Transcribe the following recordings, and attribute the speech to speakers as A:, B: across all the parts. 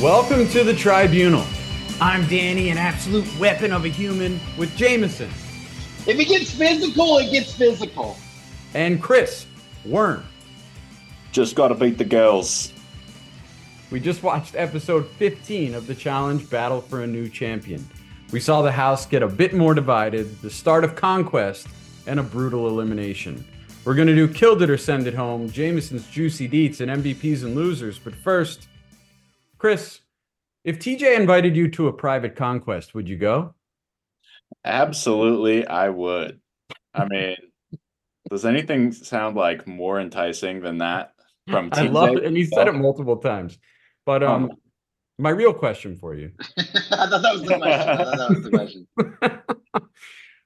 A: Welcome to the tribunal.
B: I'm Danny, an absolute weapon of a human.
A: with Jameson
C: If it gets physical, it gets physical.
A: and Chris Worm.
D: Just gotta beat the girls.
A: We just watched episode 15 of the challenge Battle for a New Champion. We saw the house get a bit more divided, the start of conquest, and a brutal elimination. We're going to do Killed It or Send It Home, Jameson's Juicy Deets, and MVPs and Losers. But first, Chris, if TJ invited you to a private conquest, would you go?
D: Absolutely, I would. I mean, does anything sound like more enticing than that from TJ?
A: I love it. And you said it multiple times. But um,
D: Um,
A: my real question for you
C: I thought that was the question. I thought that was the question.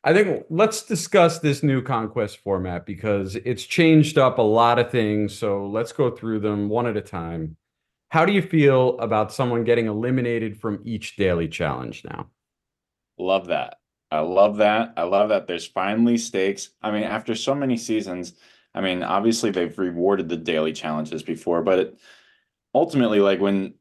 A: I think let's discuss this new conquest format because it's changed up a lot of things. So let's go through them one at a time. How do you feel about someone getting eliminated from each daily challenge now?
D: Love that. I love that. I love that there's finally stakes. I mean, after so many seasons, I mean, obviously they've rewarded the daily challenges before, but ultimately, like when,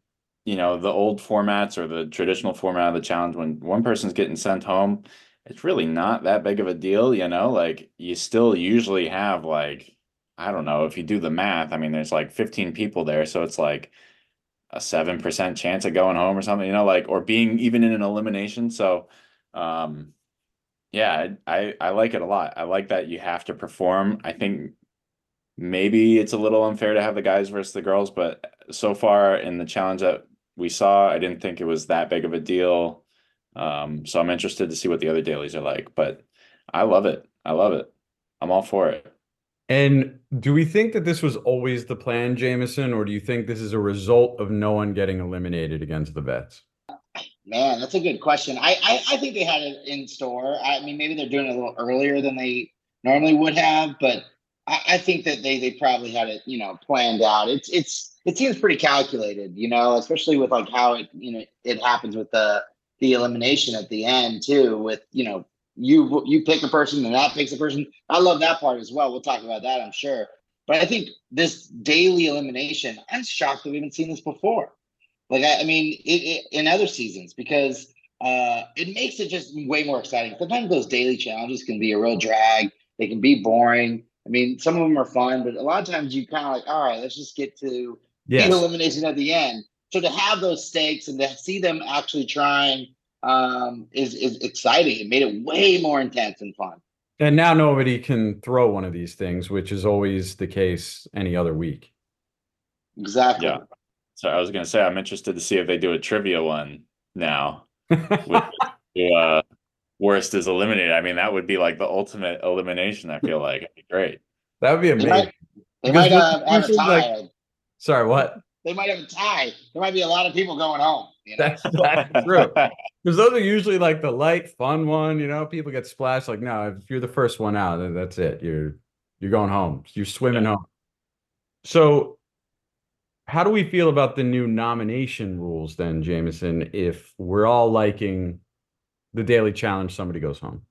D: you know, the old formats or the traditional format of the challenge, when one person's getting sent home, it's really not that big of a deal, you know? Like you still usually have like, I don't know, if you do the math, I mean, there's like 15 people there, so it's like a 7% chance of going home or something, you know, like or being even in an elimination. So um yeah, I I like it a lot. I like that you have to perform. I think maybe it's a little unfair to have the guys versus the girls, but so far in the challenge that we saw, I didn't think it was that big of a deal. Um, so I'm interested to see what the other dailies are like, but I love it. I love it. I'm all for it.
A: And do we think that this was always the plan, Jameson, or do you think this is a result of no one getting eliminated against the vets?
C: Man, that's a good question. I, I I think they had it in store. I mean, maybe they're doing it a little earlier than they normally would have, but I, I think that they they probably had it, you know, planned out. It's it's it seems pretty calculated, you know, especially with like how it you know it happens with the the elimination at the end too. With you know you you pick a person and that picks a person. I love that part as well. We'll talk about that, I'm sure. But I think this daily elimination, I'm shocked that we haven't seen this before. Like I, I mean, it, it, in other seasons because uh, it makes it just way more exciting. Sometimes those daily challenges can be a real drag. They can be boring. I mean, some of them are fun, but a lot of times you kind of like, all right, let's just get to
A: Yes.
C: the elimination at the end. So to have those stakes and to see them actually trying um, is is exciting. It made it way more intense and fun.
A: And now nobody can throw one of these things, which is always the case any other week.
C: Exactly.
D: Yeah. So I was gonna say I'm interested to see if they do a trivia one now. with uh, worst is eliminated. I mean, that would be like the ultimate elimination. I feel like it'd be great.
A: That would be
C: They
A: amazing.
C: might, they might uh, have a tie.
A: like- Sorry, what?
C: they might have a tie. There might be a lot of people going home. You know?
A: That's, that's true. Because those are usually like the light, fun one. You know, people get splashed. Like, no, if you're the first one out, then that's it. You're you're going home. You're swimming home. So, how do we feel about the new nomination rules then, Jameson? If we're all liking the daily challenge, somebody goes home.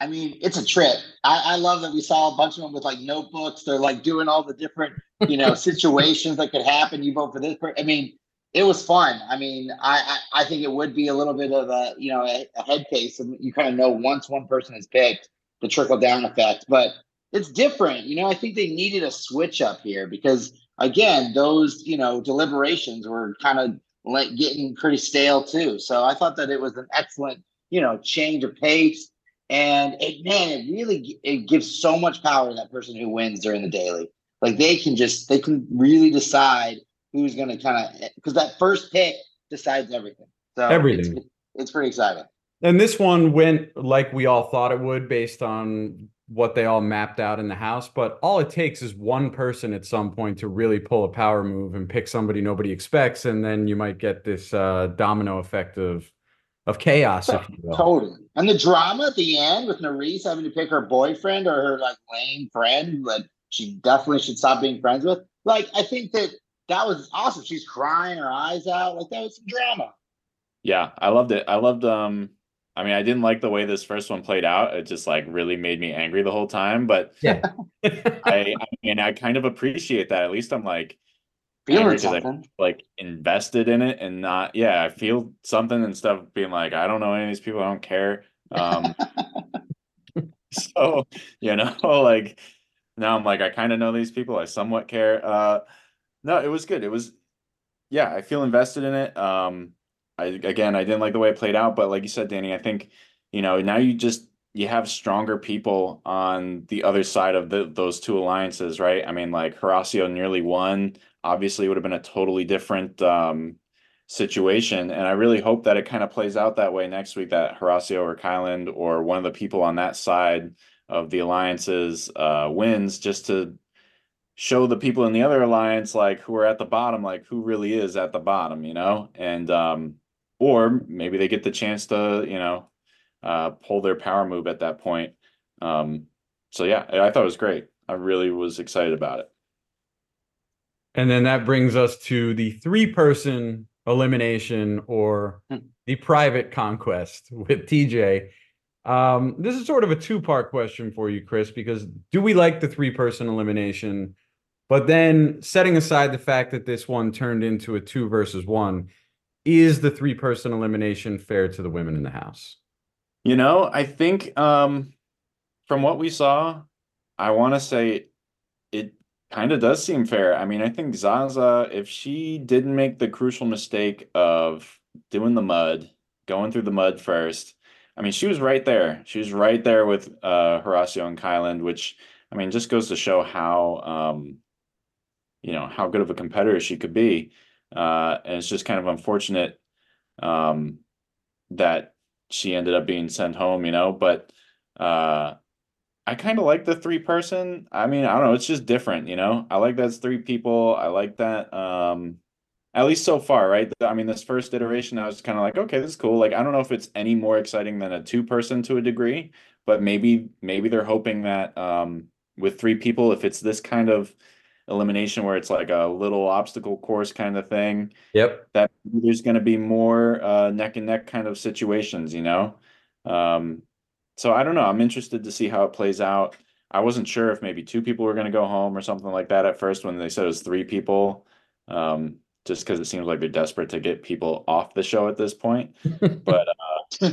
C: I mean, it's a trip. I, I love that we saw a bunch of them with like notebooks. They're like doing all the different, you know, situations that could happen. You vote for this person. I mean, it was fun. I mean, I, I I think it would be a little bit of a you know a, a head case, and you kind of know once one person is picked, the trickle down effect. But it's different. You know, I think they needed a switch up here because again, those you know deliberations were kind of like getting pretty stale too. So I thought that it was an excellent you know change of pace. And it, man, it really it gives so much power to that person who wins during the daily. Like they can just they can really decide who's going to kind of because that first pick decides everything. So it's-
A: Everything.
C: It's, it's pretty exciting.
A: And this one went like we all thought it would based on what they all mapped out in the house. But all it takes is one person at some point to really pull a power move and pick somebody nobody expects. And then you might get this uh, domino effect of of chaos, if you will.
C: Totally. And the drama at the end with Nurys having to pick her boyfriend or her like lame friend that she definitely should stop being friends with. Like I think that that was awesome. She's crying her eyes out. Like that was some drama.
D: Yeah, I loved it. I loved um I mean, I didn't like the way this first one played out. It just like really made me angry the whole time, but
A: Yeah.
D: I I mean, I kind of appreciate that. At least I'm like
C: Feeling
D: angry 'cause I,
C: something.
D: like invested in it and not yeah, I feel something and stuff being like, I don't know any of these people, I don't care. Um so you know, like now I'm like I kind of know these people, I somewhat care. Uh no, it was good. It was yeah, I feel invested in it. Um I again I didn't like the way it played out, but like you said, Danny, I think, you know, now you just you have stronger people on the other side of the, those two alliances, right? I mean, like Horacio nearly won. Obviously, it would have been a totally different um, situation, and I really hope that it kind of plays out that way next week. That Horacio or Kyland or one of the people on that side of the alliances uh, wins, just to show the people in the other alliance, like who are at the bottom, like who really is at the bottom, you know, and um, or maybe they get the chance to, you know uh, pull their power move at that point. Um, so yeah, I thought it was great. I really was excited about it.
A: And then that brings us to the three person elimination or
C: Hmm.
A: the private conquest with TJ. Um, this is sort of a two part question for you, Chris, because do we like the three person elimination? But then setting aside the fact that this one turned into a two versus one, is the three person elimination fair to the women in the house?
D: You know, I think um, from what we saw, I want to say it kind of does seem fair. I mean, I think Zaza, if she didn't make the crucial mistake of doing the mud, going through the mud first, I mean, she was right there. She was right there with uh, Horacio and Kyland, which I mean, just goes to show how um, you know how good of a competitor she could be. Uh, and it's just kind of unfortunate um, that she ended up being sent home, you know, but uh I kind of like the three person. I mean, I don't know, it's just different, you know. I like that's three people. I like that um at least so far, right? I mean, this first iteration I was kind of like, okay, this is cool. Like I don't know if it's any more exciting than a two person to a degree, but maybe maybe they're hoping that um with three people if it's this kind of elimination where it's like a little obstacle course kind of thing,
A: Yep.
D: that there's going to be more uh, neck and neck kind of situations, you know. Um, so I don't know. I'm interested to see how it plays out. I wasn't sure if maybe two people were going to go home or something like that at first when they said it was three people, um, just because it seems like they're desperate to get people off the show at this point. But uh,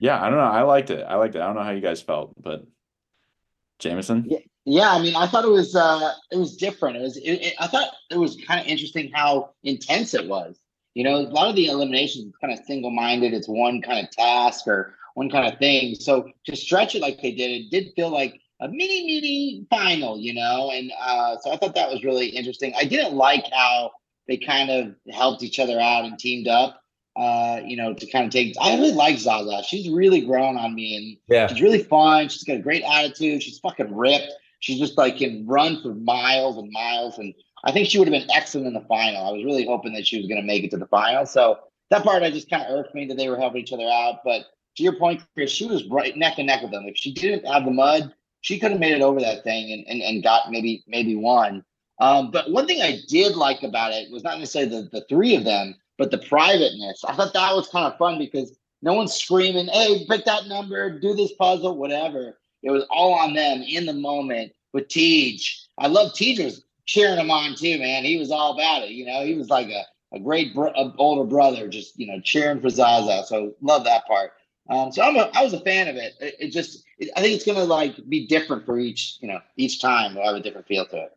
D: yeah, I don't know. I liked it. I liked it. I don't know how you guys felt, but Jameson.
C: Yeah. Yeah, I mean, I thought it was uh it was different. It was it, it, I thought it was kind of interesting how intense it was. You know, a lot of the eliminations kind of single minded. It's one kind of task or one kind of thing. So to stretch it like they did, it did feel like a mini mini final. You know, and uh, so I thought that was really interesting. I didn't like how they kind of helped each other out and teamed up. Uh, you know, to kind of take. I really like Zaza. She's really grown on me, and
A: Yeah.
C: She's really fun. She's got a great attitude. She's fucking ripped. She's just like can run for miles and miles. And I think she would have been excellent in the final. I was really hoping that she was going to make it to the final. So that part I just kind of irked me that they were helping each other out. But to your point, Chris, she was right neck and neck with them. If she didn't have the mud, she could have made it over that thing and, and, and got maybe maybe one. Um, but one thing I did like about it was not necessarily the, the three of them, but the privateness. I thought that was kind of fun because no one's screaming, hey, pick that number, do this puzzle, whatever. It was all on them in the moment with TJ. I love TJ was cheering him on too, man. He was all about it. You know, he was like a, a great older brother, just, you know, cheering for Zaza. So love that part. Um, so I'm a, I was a fan of it. It, it just, it, I think it's going to like be different for each, you know, each time. We'll have a different feel to it.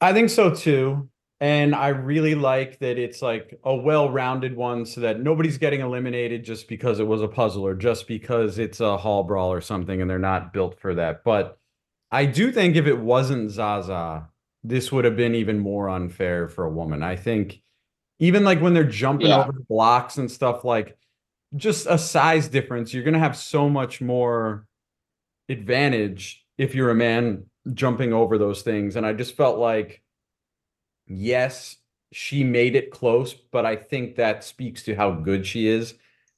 A: I think so too. And I really like that it's like a well-rounded one so that nobody's getting eliminated just because it was a puzzle or just because it's a hall brawl or something and they're not built for that. But I do think if it wasn't Zaza, this would have been even more unfair for a woman. I think even like when they're jumping
C: Yeah.
A: over blocks and stuff like just a size difference, you're going to have so much more advantage if you're a man jumping over those things. And I just felt like, yes, she made it close, but I think that speaks to how good she is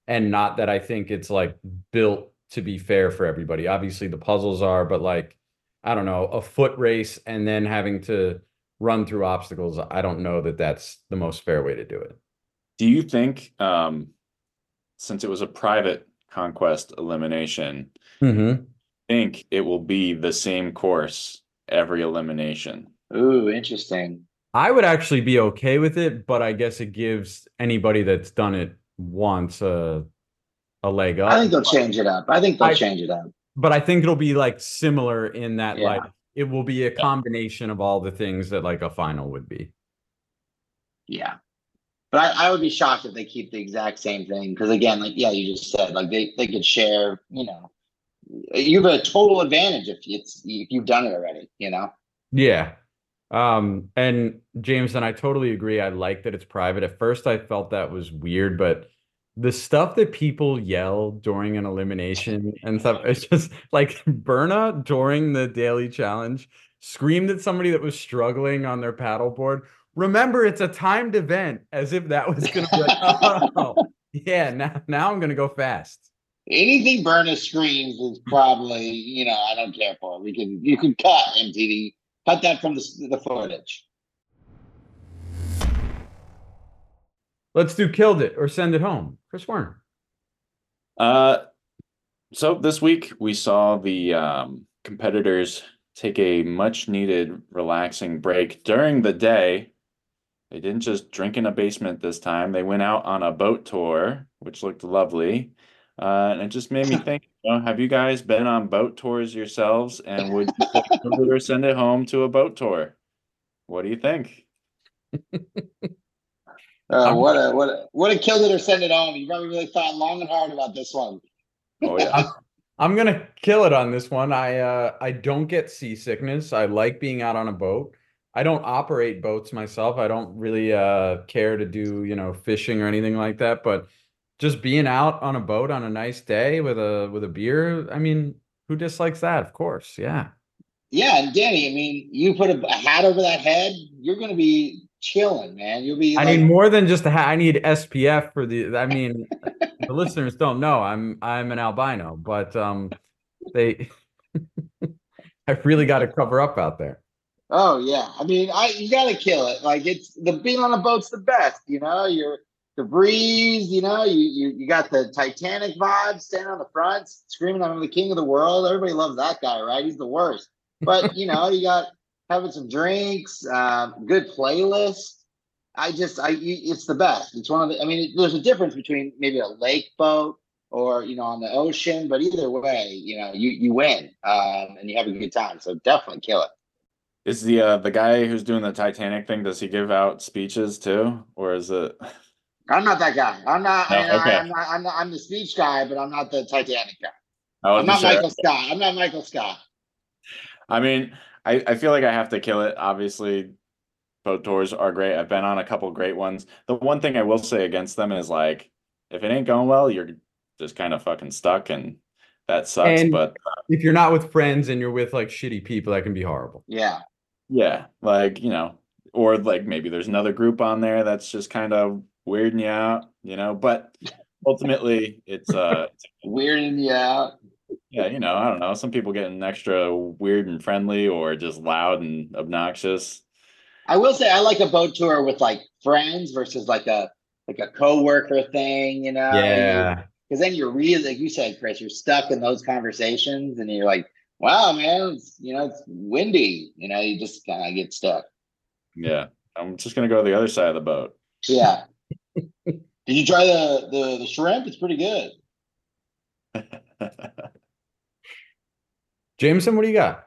A: and not that I think it's like built to be fair for everybody. Obviously, the puzzles are, but like, I don't know, a foot race and then having to run through obstacles, I don't know that that's the most fair way to do it.
D: Do you think, um, since it was a private conquest elimination,
A: Mm-hmm.
D: think it will be the same course every elimination?
C: Ooh, interesting.
A: I would actually be okay with it, but I guess it gives anybody that's done it once a a leg up.
C: I think they'll change it up. I think they'll
A: I-
C: change it up.
A: But I think it'll be like similar in that
C: Yeah.
A: like it will be a combination of all the things that like a final would be.
C: Yeah. But I, I would be shocked if they keep the exact same thing. Because again, like yeah, you just said, like they, they could share, you know, you have a total advantage if it's if you've done it already, you know?
A: Yeah. Um, and James and I totally agree. I like that it's private. At first I felt that was weird, but the stuff that people yell during an elimination and stuff, it's just like Berna during the daily challenge screamed at somebody that was struggling on their paddleboard. Remember, it's a timed event, as if that was gonna be like, oh, yeah, now now I'm gonna go fast.
C: Anything Berna screams is probably, you know, I don't care for. it. We can you can cut MTV, cut that from the the footage.
A: Let's do killed it or send it home. Chris Warner.
D: Uh, so this week we saw the um, competitors take a much needed relaxing break during the day. They didn't just drink in a basement this time. They went out on a boat tour, which looked lovely. Uh, and it just made me think, you know, have you guys been on boat tours yourselves? And would you send it home to a boat tour? What do you think?
C: Uh, what a what a what a killed it or send it home. You probably really thought long and hard about this one.
D: Oh yeah.
A: I'm gonna kill it on this one. I uh I don't get seasickness. I like being out on a boat. I don't operate boats myself. I don't really uh care to do, you know, fishing or anything like that, but just being out on a boat on a nice day with a with a beer, I mean, who dislikes that? Of course. Yeah.
C: Yeah, and Danny, I mean, you put a, a hat over that head, you're gonna be chilling, man. You'll be
A: I
C: like,
A: need more than just a hat. I need SPF for the I mean, the listeners don't know I'm I'm an albino, but um they I really got to cover up out there.
C: oh yeah. I mean, I you gotta kill it. Like it's the being on a boat's the best, you know. You're the breeze, you know. You you you got the Titanic vibe, standing on the front, screaming, "I'm the king of the world." Everybody loves that guy, right? He's the worst. But you know, you got having some drinks, um, good playlist. I just, I, it's the best. It's one of the. I mean, there's a difference between maybe a lake boat or you know on the ocean, but either way, you know, you you win um, and you have a good time. So definitely kill it.
D: Is the uh the guy who's doing the Titanic thing, does he give out speeches too? Or is it
C: I'm not that guy. I'm not.
D: No,
C: I,
D: okay.
C: I, am not, I'm not. I'm the speech guy, but I'm not the Titanic guy.
D: I
C: I'm not
D: sure.
C: Michael Scott. I'm not Michael Scott.
D: I mean, I, I feel like I have to kill it. Obviously, boat tours are great. I've been on a couple great ones. The one thing I will say against them is like, if it ain't going well, you're just kind of fucking stuck, and that sucks.
A: And-
D: but
A: If you're not with friends and you're with like shitty people, that can be horrible.
C: Yeah.
D: yeah, like you know, or like maybe there's another group on there that's just kind of weirding you out, you know. But ultimately, it's uh,
C: Weirding you out.
D: Yeah, you know, I don't know. Some people getting extra weird and friendly, or just loud and obnoxious.
C: I will say I like a boat tour with like friends versus like a like a coworker thing, you know. Yeah. Because then you're really, like you said, Chris, you're stuck in those conversations, and you're like, "Wow, man, it's, you know, it's windy." You know, you just kind of get stuck.
D: Yeah, I'm just gonna go to the other side of the boat.
C: Yeah. Did you try the, the the shrimp? It's pretty good.
A: Jameson, what do you got?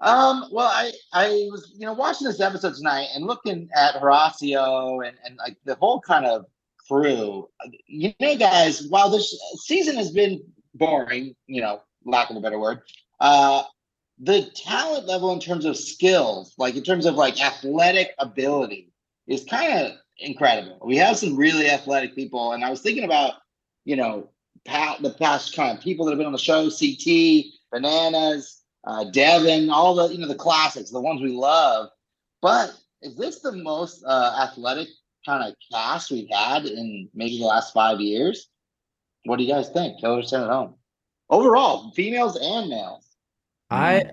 C: Um, well, I I was you know watching this episode tonight and looking at Horacio and and like the whole kind of crew. You know, guys, while this season has been boring, you know, lack of a better word, uh, the talent level in terms of skills, like in terms of like athletic ability, is kind of incredible. We have some really athletic people, and I was thinking about you know pat the past kind of people that have been on the show, CT, Bananas uh, Devin, all the you know the classics, the ones we love. But is this the most uh, athletic kind of cast we've had in maybe the last five years? What do you guys think? Killer sent it home. Overall, females and males.
A: I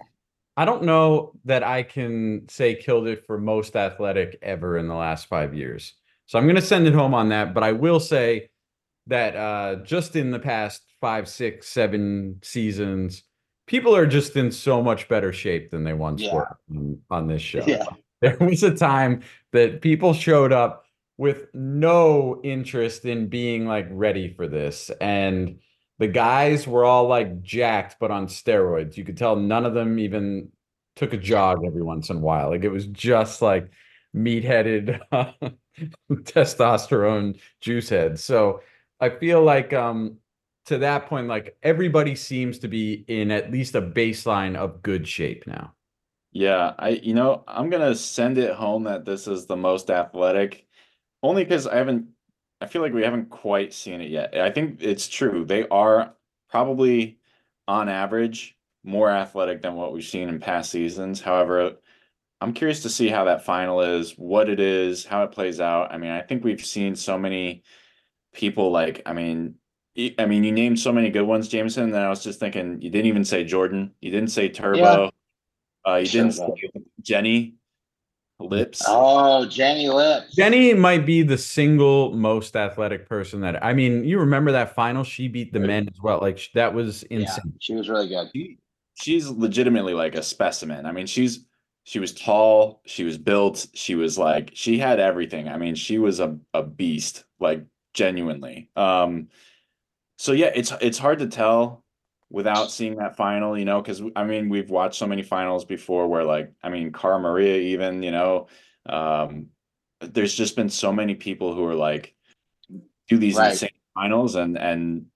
A: I don't know that I can say killed it for most athletic ever in the last five years. So I'm gonna send it home on that, but I will say that uh just in the past five, six, seven seasons, people are just in so much better shape than they once
C: Yeah.
A: were on, on this show.
C: Yeah.
A: there was a time that people showed up with no interest in being like ready for this. And the guys were all like jacked, but on steroids. You could tell none of them even took a jog every once in a while. Like it was just like meat-headed uh, testosterone juice heads. So I feel like um to that point, like everybody seems to be in at least a baseline of good shape now.
D: Yeah, I you know, I'm gonna send it home that this is the most athletic, only because I haven't I feel like we haven't quite seen it yet. I think it's true. They are probably on average more athletic than what we've seen in past seasons. However, I'm curious to see how that final is, what it is, how it plays out. I mean, I think we've seen so many people like, I mean, I mean, you named so many good ones, Jameson, and I was just thinking you didn't even say Jordan. You didn't say Turbo. Yeah. Uh, you didn't say Jenny Lips.
C: Oh, Jenny Lips.
A: Jenny might be the single most athletic person that I mean, you remember that final? She beat the men as well. Like that was insane.
C: Yeah, she was really good.
D: She, she's legitimately like a specimen. I mean, she's she was tall, she was built, she was like she had everything. I mean, she was a, a beast, like genuinely. Um so yeah, it's it's hard to tell without seeing that final, you know, because I mean we've watched so many finals before where like I mean Cara Maria even, you know, um, there's just been so many people who are like do these right. insane finals and and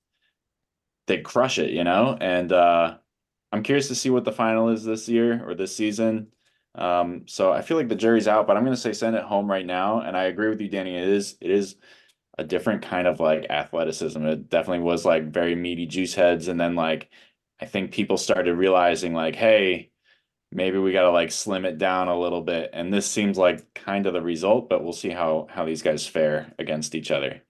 D: they crush it, you know, and uh, I'm curious to see what the final is this year or this season. Um, so I feel like the jury's out, but I'm going to say send it home right now. And I agree with you, Danny. It is it is a different kind of like athleticism. It definitely was like very meaty juice heads. And then like I think people started realizing like, hey, maybe we gotta like slim it down a little bit. And this seems like kind of the result, but we'll see how how these guys fare against each other.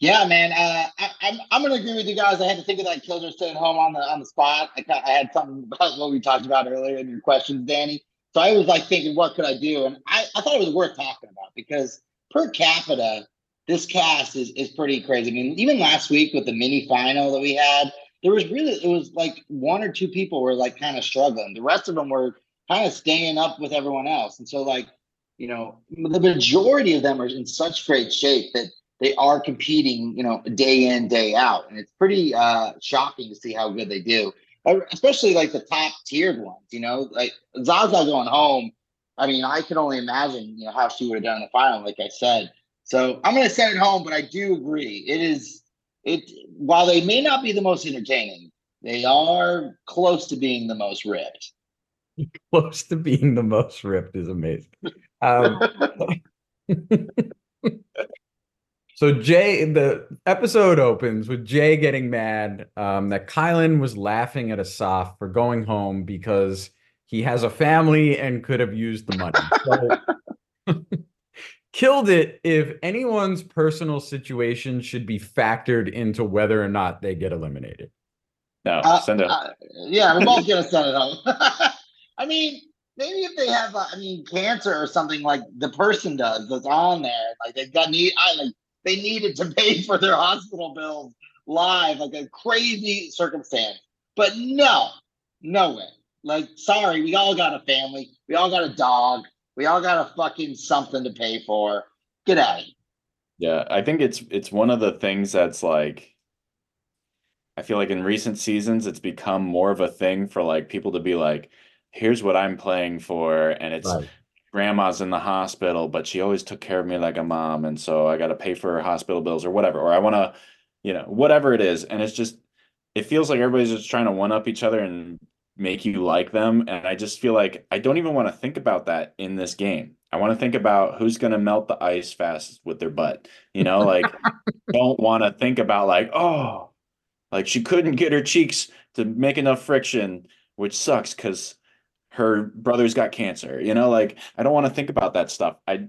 C: Yeah, man. Uh, I, I'm I'm gonna agree with you guys. I had to think of that Killjoy staying home on the on the spot. I, I had something about what we talked about earlier in your questions, Danny. So I was like thinking, what could I do? And I, I thought it was worth talking about because per capita, this cast is is pretty crazy. I mean, even last week with the mini final that we had, there was really it was like one or two people were like kind of struggling. The rest of them were kind of staying up with everyone else. And so like, you know, the majority of them are in such great shape that they are competing, you know, day in, day out. And it's pretty uh shocking to see how good they do. Especially like the top tiered ones, you know, like Zaza going home. I mean, I can only imagine, you know, how she would have done in the final, like I said. So I'm going to send it home, but I do agree. It is it while they may not be the most entertaining, they are close to being the most ripped.
A: Close to being the most ripped is amazing. Um, so Jay, the episode opens with Jay getting mad um, that Kyland was laughing at Asaf for going home because he has a family and could have used the money. So, killed it if anyone's personal situation should be factored into whether or not they get eliminated.
D: No, uh, send it. Uh,
C: yeah, we're both gonna send it home. I mean, maybe if they have, uh, I mean, cancer or something like the person does that's on there, like they've got need, I like they needed to pay for their hospital bills live, like a crazy circumstance. But no, no way. Like, sorry, we all got a family, we all got a dog we all got a fucking something to pay for. Get out.
D: Yeah, I think it's it's one of the things that's like I feel like in recent seasons it's become more of a thing for like people to be like, here's what I'm playing for, and it's right. grandma's in the hospital, but she always took care of me like a mom, and so I gotta pay for her hospital bills or whatever, or I wanna, you know, whatever it is. And it's just it feels like everybody's just trying to one up each other and make you like them. And I just feel like I don't even want to think about that in this game. I want to think about who's going to melt the ice fast with their butt. You know, like don't want to think about like, oh, like she couldn't get her cheeks to make enough friction, which sucks because her brother's got cancer. You know, like I don't want to think about that stuff. I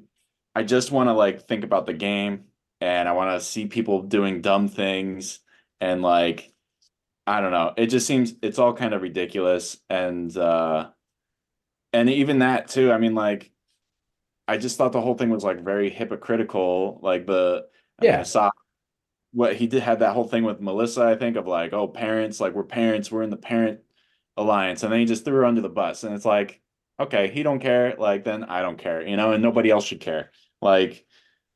D: I just want to like think about the game and I want to see people doing dumb things and like I don't know. It just seems it's all kind of ridiculous and uh and even that too. I mean like I just thought the whole thing was like very hypocritical like the I yeah. Mean, I saw what he did had that whole thing with Melissa I think of like oh parents like we're parents we're in the parent alliance and then he just threw her under the bus and it's like okay, he don't care, like then I don't care, you know, and nobody else should care. Like,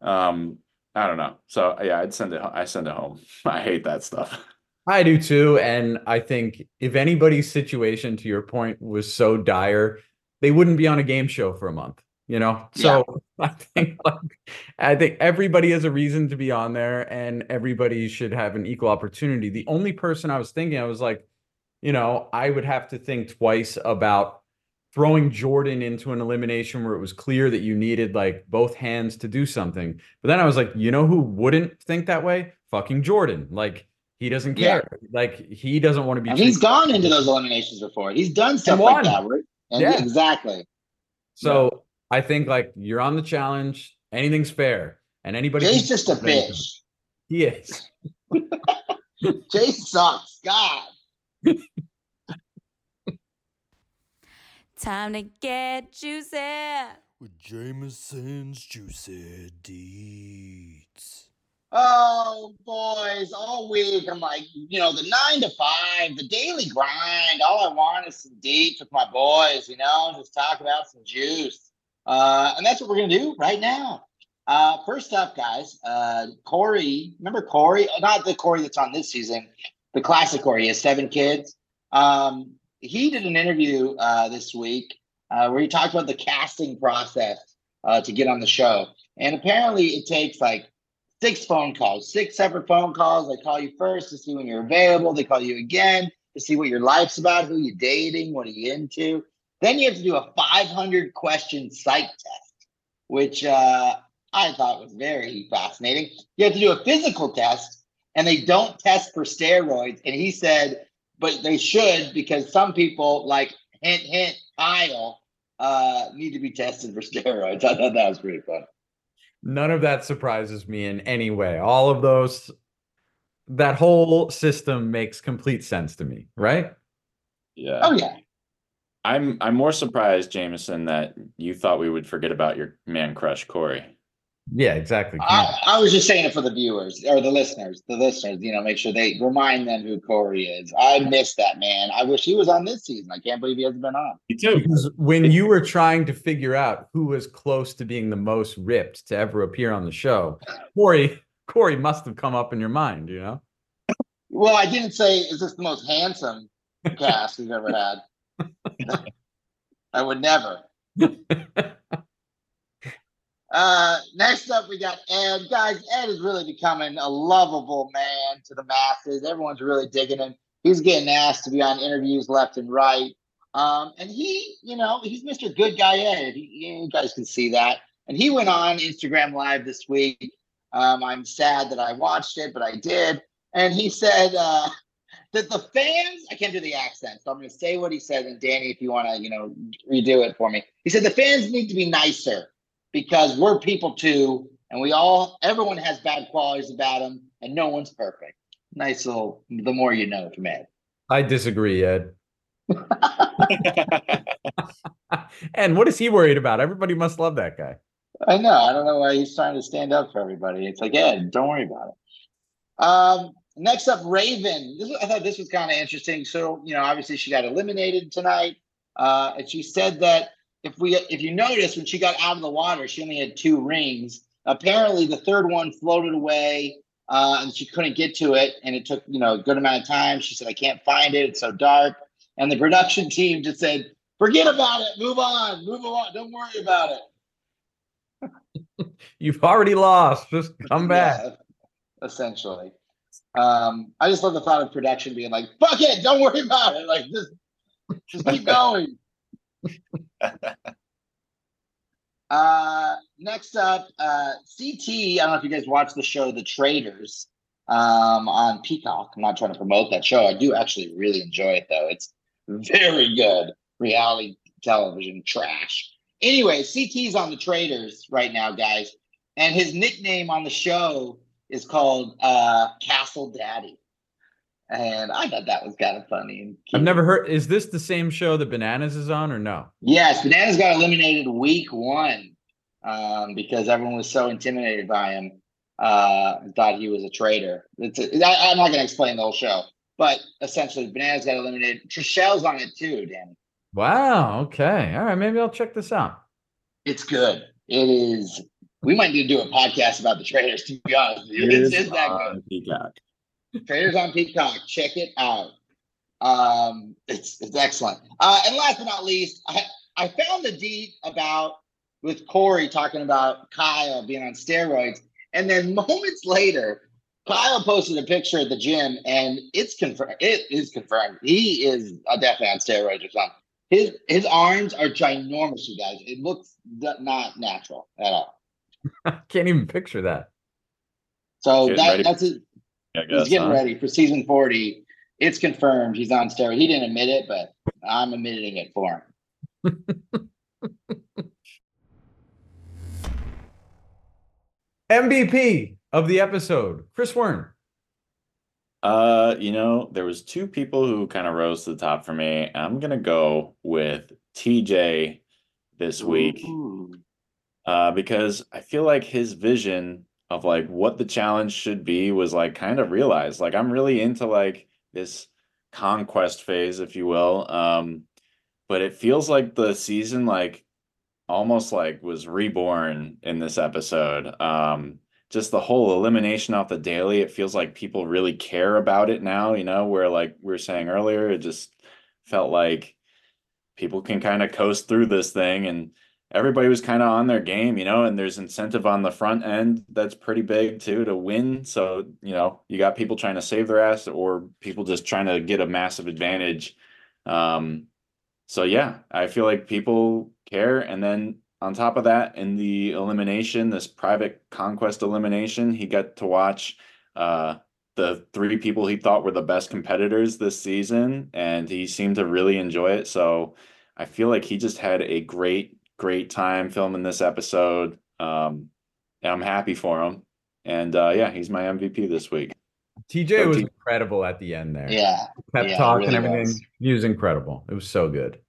D: um, I don't know. So yeah, I'd send it. I send it home. I hate that stuff.
A: I do too, and I think if anybody's situation, to your point, was so dire, they wouldn't be on a game show for a month. You know, so I think like, I think everybody has a reason to be on there, and everybody should have an equal opportunity. The only person I was thinking, I was like, you know, I would have to think twice about throwing Jordan into an elimination where it was clear that you needed like both hands to do something. But then I was like, you know who wouldn't think that way? Fucking Jordan. Like he doesn't care. Yeah. Like he doesn't want to be.
C: he's gone into those eliminations before. He's done stuff like that. Right? And yeah, exactly.
A: So yeah. I think like you're on the challenge. Anything's fair, and anybody.
C: Jay's just a bitch.
A: He is.
C: Jay sucks. God.
E: Time to get juicy.
F: With Jameson's Juicy Deets.
C: Oh, boys, all week I'm like, you know, the nine to five, the daily grind. All I want is some deets with my boys, you know, just talk about some juice. Uh, and that's what we're to do right now. Uh, first up, guys, uh, Corey. Remember Corey? Not the Corey that's on this season, the classic Corey. He has seven kids. Um, he did an interview uh, this week uh, where he talked about the casting process uh, to get on the show. And apparently, it takes like six phone calls, six separate phone calls. They call you first to see when you're available. They call you again to see what your life's about, who you're dating, what are you into. Then you have to do a 500 question psych test, which uh, I thought was very fascinating. You have to do a physical test, and they don't test for steroids. And he said but they should because some people like hint hint Kyle uh, need to be tested for steroids. I thought that was pretty fun.
A: None of that surprises me in any way. All of those, that whole system makes complete sense to me, right?
D: Yeah.
C: Oh yeah.
D: I'm I'm more surprised, Jameson, that you thought we would forget about your man crush, Corey.
A: Yeah, exactly.
C: I, I, was just saying it for the viewers or the listeners, the listeners, you know, make sure they remind them who Corey is. I miss that man. I wish he was on this season. I can't believe he hasn't been on.
A: Me too. Because when you were trying to figure out who was close to being the most ripped to ever appear on the show, Corey, Corey must have come up in your mind, you know?
C: Well, I didn't say is this the most handsome cast we've ever had. I would never. Uh, next up, we got Ed. Guys, Ed is really becoming a lovable man to the masses. Everyone's really digging him. He's getting asked to be on interviews left and right. Um, and he, you know, he's Mr. Good Guy Ed. He, you guys can see that. And he went on Instagram Live this week. Um, I'm sad that I watched it, but I did. And he said uh, that the fans, I can't do the accent, so I'm going to say what he said. And Danny, if you want to, you know, redo it for me, he said the fans need to be nicer because we're people too, and we all everyone has bad qualities about them, and no one's perfect. Nice little the more you know from Ed.
A: I disagree, Ed. and what is he worried about? Everybody must love that guy.
C: I know. I don't know why he's trying to stand up for everybody. It's like, Ed, don't worry about it. Um, next up, Raven. This, I thought this was kind of interesting. So, you know, obviously she got eliminated tonight. Uh, and she said that if we if you notice when she got out of the water, she only had two rings. Apparently, the third one floated away, uh, and she couldn't get to it, and it took you know a good amount of time. She said, "I can't find it; it's so dark." And the production team just said, "Forget about it. Move on. Move on. Don't worry about
A: it." You've already lost. Just come back. Yeah,
C: essentially. Um, I just love the thought of production being like, "Fuck it, don't worry about it. Like just, just keep going." uh, next up, uh, CT. I don't know if you guys watch the show The Traitors um, on Peacock. I'm not trying to promote that show. I do actually really enjoy it, though. It's very good reality television trash. Anyway, CT's on The Traitors right now, guys. And his nickname on the show is called uh, Castle Daddy and I thought that was kind of funny.
A: I've never heard. Is this the same show that Bananas is on, or no?
C: Yes, Bananas got eliminated week one um, because everyone was so intimidated by him. Uh, thought he was a traitor. It's a, I, I'm not going to explain the whole show, but essentially, Bananas got eliminated. Trishelle's on it too, Danny.
A: Wow. Okay. All right. Maybe I'll check this out.
C: It's good. It is. We might need to do a podcast about the traitors. To be honest, it's, it's that good.
D: Peacock.
C: Traitors on Peacock. Check it out. Um, it's it's excellent. Uh, and last but not least, I, I found the deed about with Corey talking about Kyle being on steroids, and then moments later, Kyle posted a picture at the gym, and it's confirmed. It is confirmed. He is a definitely on steroids or something. His his arms are ginormous, you guys. It looks not natural at all.
A: I can't even picture that.
C: So that, that's it.
D: I
C: He's getting
D: huh?
C: ready for season 40. It's confirmed he's on steroids. He didn't admit it, but I'm admitting it for him.
A: MVP of the episode, Chris Wern.
D: Uh, you know, there was two people who kind of rose to the top for me. I'm gonna go with TJ this week. uh, because I feel like his vision of like what the challenge should be was like kind of realized. Like I'm really into like this conquest phase, if you will. Um, but it feels like the season like almost like was reborn in this episode. Um, just the whole elimination off the daily, it feels like people really care about it now, you know, where like we were saying earlier, it just felt like people can kind of coast through this thing and everybody was kind of on their game, you know, and there's incentive on the front end that's pretty big too to win. So, you know, you got people trying to save their ass or people just trying to get a massive advantage. Um, so yeah, I feel like people care. And then on top of that, in the elimination, this private conquest elimination, he got to watch uh the three people he thought were the best competitors this season, and he seemed to really enjoy it. So I feel like he just had a great, great time filming this episode. Um, and I'm happy for him. And uh, yeah, he's my MVP this week.
A: TJ
D: Go
A: was
D: TJ.
A: incredible at the end there.
C: Yeah,
A: Pep
C: yeah,
A: talk
C: really
A: and everything.
C: was.
A: He was incredible. It was so good.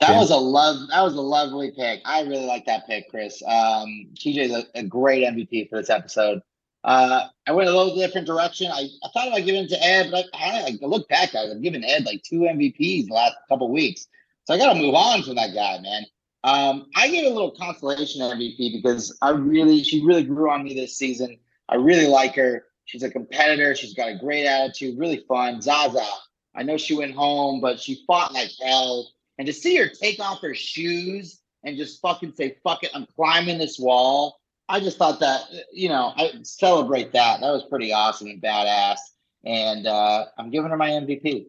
C: that
A: Yeah.
C: was a love. That was a lovely pick. I really like that pick, Chris. Um, TJ's a, a great MVP for this episode. Uh, I went a little different direction. I, I thought about giving it to Ed, but I, I look back, guys. I've given Ed like two MVPs the last couple weeks, so I got to move on from that guy, man. Um, I gave a little consolation MVP because I really, she really grew on me this season. I really like her. She's a competitor. She's got a great attitude, really fun. Zaza, I know she went home, but she fought like hell. And to see her take off her shoes and just fucking say, fuck it, I'm climbing this wall. I just thought that, you know, I celebrate that. That was pretty awesome and badass. And uh, I'm giving her my MVP.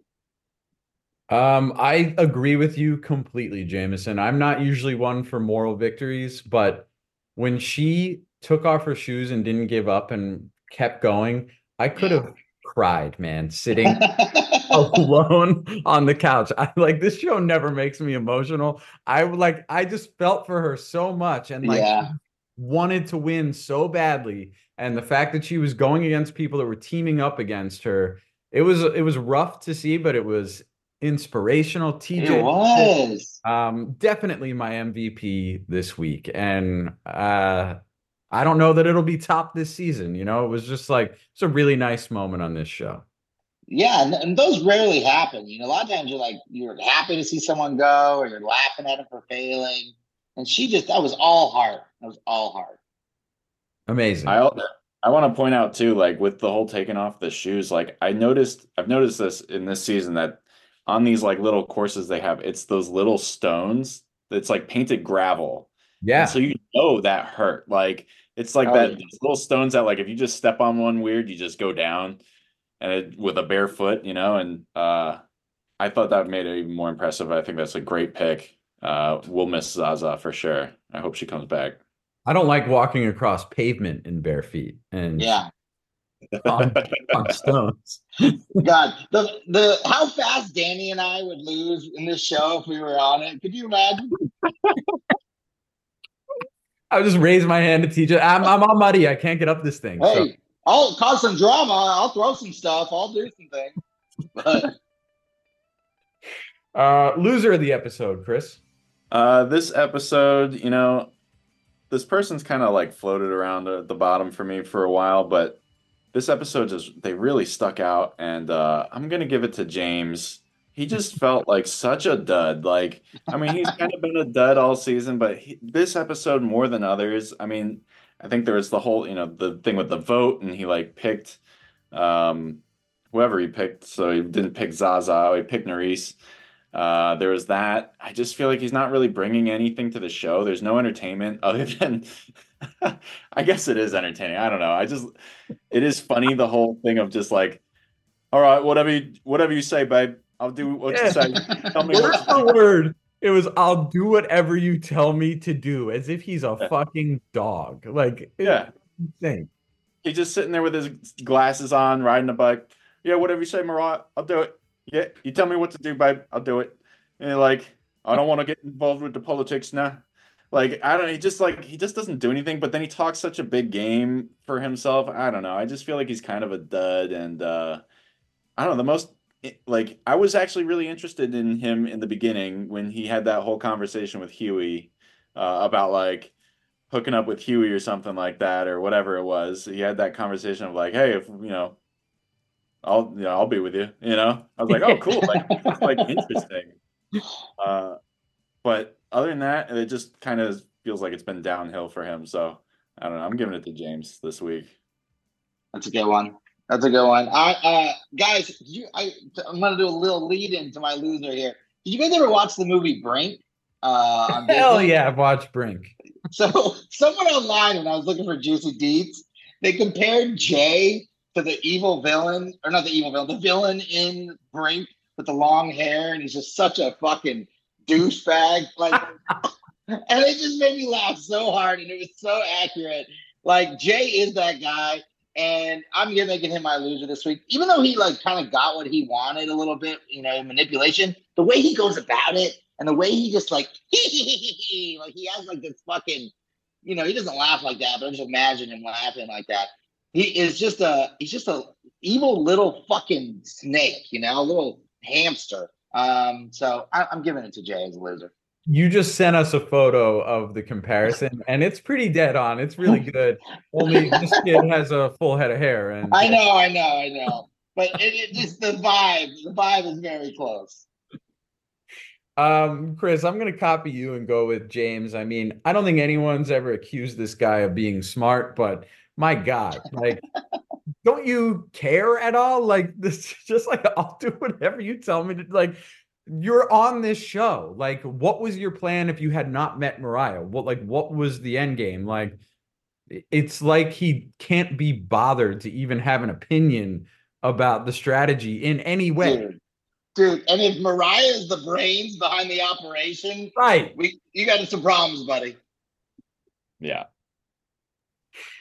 A: Um, I agree with you completely, Jameson. I'm not usually one for moral victories, but when she took off her shoes and didn't give up and kept going, I could have cried, man, sitting alone on the couch. I like this show never makes me emotional. I like I just felt for her so much and like
C: Yeah.
A: wanted to win so badly. And the fact that she was going against people that were teaming up against her, it was it was rough to see, but it was inspirational. TJ
C: it was.
A: um definitely my MVP this week. And uh I don't know that it'll be top this season. You know, it was just like it's a really nice moment on this show.
C: Yeah, and, and those rarely happen. You know, a lot of times you're like you're happy to see someone go, or you're laughing at them for failing. And she just that was all heart. That was all heart.
A: Amazing.
D: I I want to point out too, like with the whole taking off the shoes, like I noticed, I've noticed this in this season that on these like little courses they have, it's those little stones that's like painted gravel.
A: yeah.
D: And so you know that hurt. Like it's like
C: Oh,
D: that
C: yeah.
D: those little stones that like if you just step on one weird, you just go down and it, with a bare foot, you know, and uh I thought that made it even more impressive. I think that's a great pick. Uh we'll miss Zaza for sure. I hope she comes back.
A: I don't like walking across pavement in bare feet and
C: Yeah.
A: On, on stones.
C: God, the the how fast Danny and I would lose in this show if we were on it. Could you imagine?
A: I would just raise my hand to TJ. I'm I'm all muddy. I can't get up this thing. So
C: Hey, I'll cause some drama. I'll throw some stuff. I'll do some things. But
A: uh loser of the episode, Chris.
D: Uh, this episode, you know, this person's kind of like floated around at the bottom for me for a while, but this episode just they really stuck out, and uh, I'm gonna give it to James. he just felt like such a dud. Like, I mean, he's kind of been a dud all season, but he, this episode more than others. I mean, I think there was the whole, you know, the thing with the vote, and he like picked um whoever he picked. So he didn't pick Zaza, he picked Nurys. Uh, there was that. I just feel like he's not really bringing anything to the show. There's no entertainment other than, I guess it is entertaining. I don't know. I just, it is funny the whole thing of just like, all right, whatever you, whatever you say, babe. I'll do what you say. Tell me
A: Word for word. It was I'll do whatever you tell me to do, as if he's a
D: Yeah.
A: fucking dog. Like
D: Yeah.
A: insane.
D: He's just sitting there with his glasses on, riding a bike. Yeah, whatever you say, Mariah, I'll do it. Yeah, you tell me what to do, babe. I'll do it. And you're like, I don't want to get involved with the politics now. Like, I don't. He just like he just doesn't do anything. But then he talks such a big game for himself. I don't know. I just feel like he's kind of a dud. And uh I don't know. The most like I was actually really interested in him in the beginning when he had that whole conversation with Huey uh, about like hooking up with Huey or something like that or whatever it was. He had that conversation of like, hey, if you know, I'll you know, I'll be with you. You know, I was like, oh, cool, like like interesting. Uh, but other than that, it just kind of feels like it's been downhill for him. So I don't know. I'm giving it to James this week.
C: That's a good one. That's a good one. I uh guys, did you I I'm gonna do a little lead into my loser here. Did you guys ever watch the movie Brink? Uh on
A: Hell yeah, I've watched Brink.
C: So someone online when I was looking for juicy deeds, they compared Jay to the evil villain, or not the evil villain, the villain in Brink with the long hair, and he's just such a fucking douchebag. Like, and it just made me laugh so hard, and it was so accurate. Like Jay is that guy, and I'm gonna making him my loser this week. Even though he like kind of got what he wanted a little bit, you know, manipulation. The way he goes about it, and the way he just like, like he has like this fucking, you know, he doesn't laugh like that, but I just imagine him laughing like that. He is just a, he's just a evil little fucking snake, you know, a little hamster. Um, so I, I'm giving it to Jay as a loser.
A: You just sent us a photo of the comparison, and it's pretty dead on. It's really good. Only this kid has a full head of hair, and
C: I know, I know, I know. But it, it just the vibe, the vibe is very close.
A: Um, Chris, I'm gonna copy you and go with James. I mean, I don't think anyone's ever accused this guy of being smart, but my God, like, don't you care at all? Like, this just like I'll do whatever you tell me to. Like, you're on this show. Like, what was your plan if you had not met Mariah? What like what was the end game? Like, it's like he can't be bothered to even have an opinion about the strategy in any way.
C: Dude. Dude, and if Mariah is the brains behind the operation,
A: Right.
C: we you got some problems, buddy.
D: Yeah,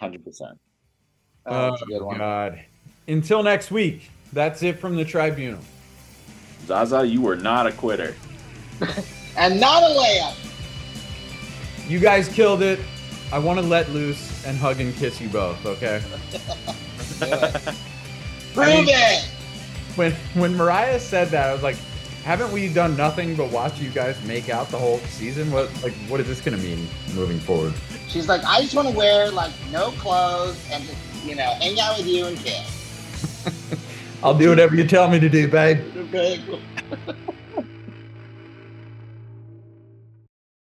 D: hundred percent.
C: Uh, oh,
A: Oh,
C: good one.
A: God. Until next week, that's it from the tribunal.
D: Zaza, you were not a quitter.
C: And not a layup.
A: You guys killed it. I want to let loose and hug and kiss you both, okay?
C: Do it. Prove
A: mean-
C: it.
A: When when Mariah said that, I was like, haven't we done nothing but watch you guys make out the whole season? What like what is this gonna mean moving forward?
C: She's like, I just want to wear like no clothes and just, you know, hang out with you and kiss.
A: I'll do whatever you tell me to do, babe.
C: Okay.